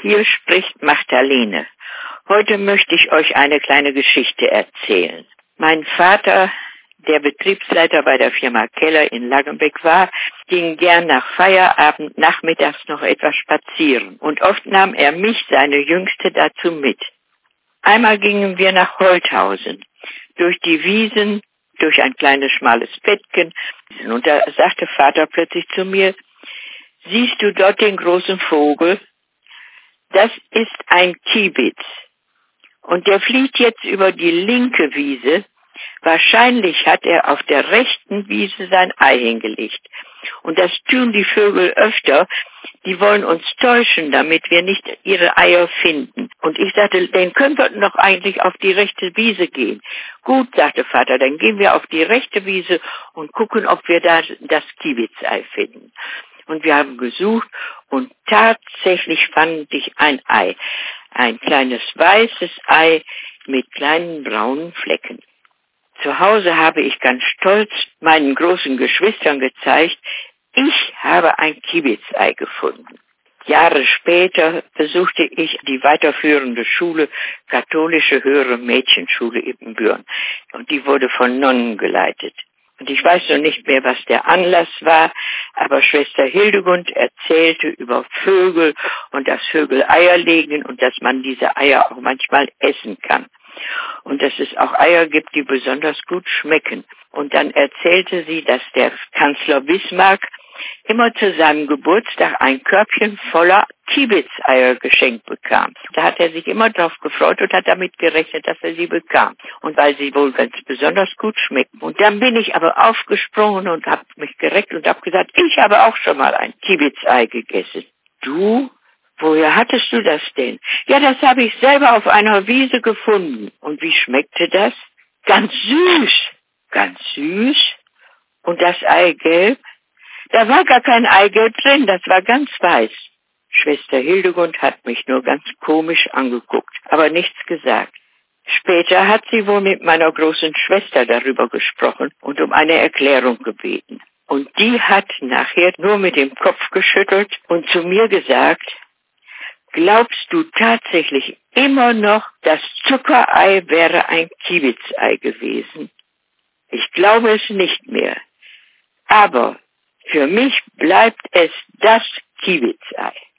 Hier spricht Magdalene. Heute möchte ich euch eine kleine Geschichte erzählen. Mein Vater, der Betriebsleiter bei der Firma Keller in Langenbeck war, ging gern nach Feierabend nachmittags noch etwas spazieren und oft nahm er mich, seine Jüngste, dazu mit. Einmal gingen wir nach Holthausen, durch die Wiesen, durch ein kleines schmales Bettchen und da sagte Vater plötzlich zu mir, siehst du dort den großen Vogel? Das ist ein Kiebitz. Und der fliegt jetzt über die linke Wiese. Wahrscheinlich hat er auf der rechten Wiese sein Ei hingelegt. Und das tun die Vögel öfter. Die wollen uns täuschen, damit wir nicht ihre Eier finden. Und ich sagte, dann können wir doch eigentlich auf die rechte Wiese gehen. Gut, sagte Vater, dann gehen wir auf die rechte Wiese und gucken, ob wir da das Kiebitzei finden und wir haben gesucht tatsächlich fand ich ein Ei. Ein kleines weißes Ei mit kleinen braunen Flecken. Zu Hause habe ich ganz stolz meinen großen Geschwistern gezeigt, ich habe ein Kibitzei gefunden. Jahre später besuchte ich die weiterführende Schule, katholische höhere Mädchenschule Ippenbüren. Und die wurde von Nonnen geleitet. Und ich weiß noch nicht mehr, was der Anlass war, aber Schwester Hildegund erzählte über Vögel und dass Vögel Eier legen und dass man diese Eier auch manchmal essen kann. Und dass es auch Eier gibt, die besonders gut schmecken. Und dann erzählte sie, dass der Kanzler Bismarck immer zu seinem Geburtstag ein Körbchen voller Kibitzeier geschenkt bekam. Da hat er sich immer drauf gefreut und hat damit gerechnet, dass er sie bekam. Und weil sie wohl ganz besonders gut schmecken. Und dann bin ich aber aufgesprungen und habe mich gereckt und habe gesagt, ich habe auch schon mal ein Kibitzei gegessen. Du? Woher hattest du das denn? Ja, das habe ich selber auf einer Wiese gefunden. Und wie schmeckte das? Ganz süß. Ganz süß. Und das Eigelb? Da war gar kein Eigelb drin, das war ganz weiß. Schwester Hildegund hat mich nur ganz komisch angeguckt, aber nichts gesagt. Später hat sie wohl mit meiner großen Schwester darüber gesprochen und um eine Erklärung gebeten. Und die hat nachher nur mit dem Kopf geschüttelt und zu mir gesagt, glaubst du tatsächlich immer noch, das Zuckerei wäre ein Kiebitzei gewesen? Ich glaube es nicht mehr. Aber für mich bleibt es das Kiebitzei.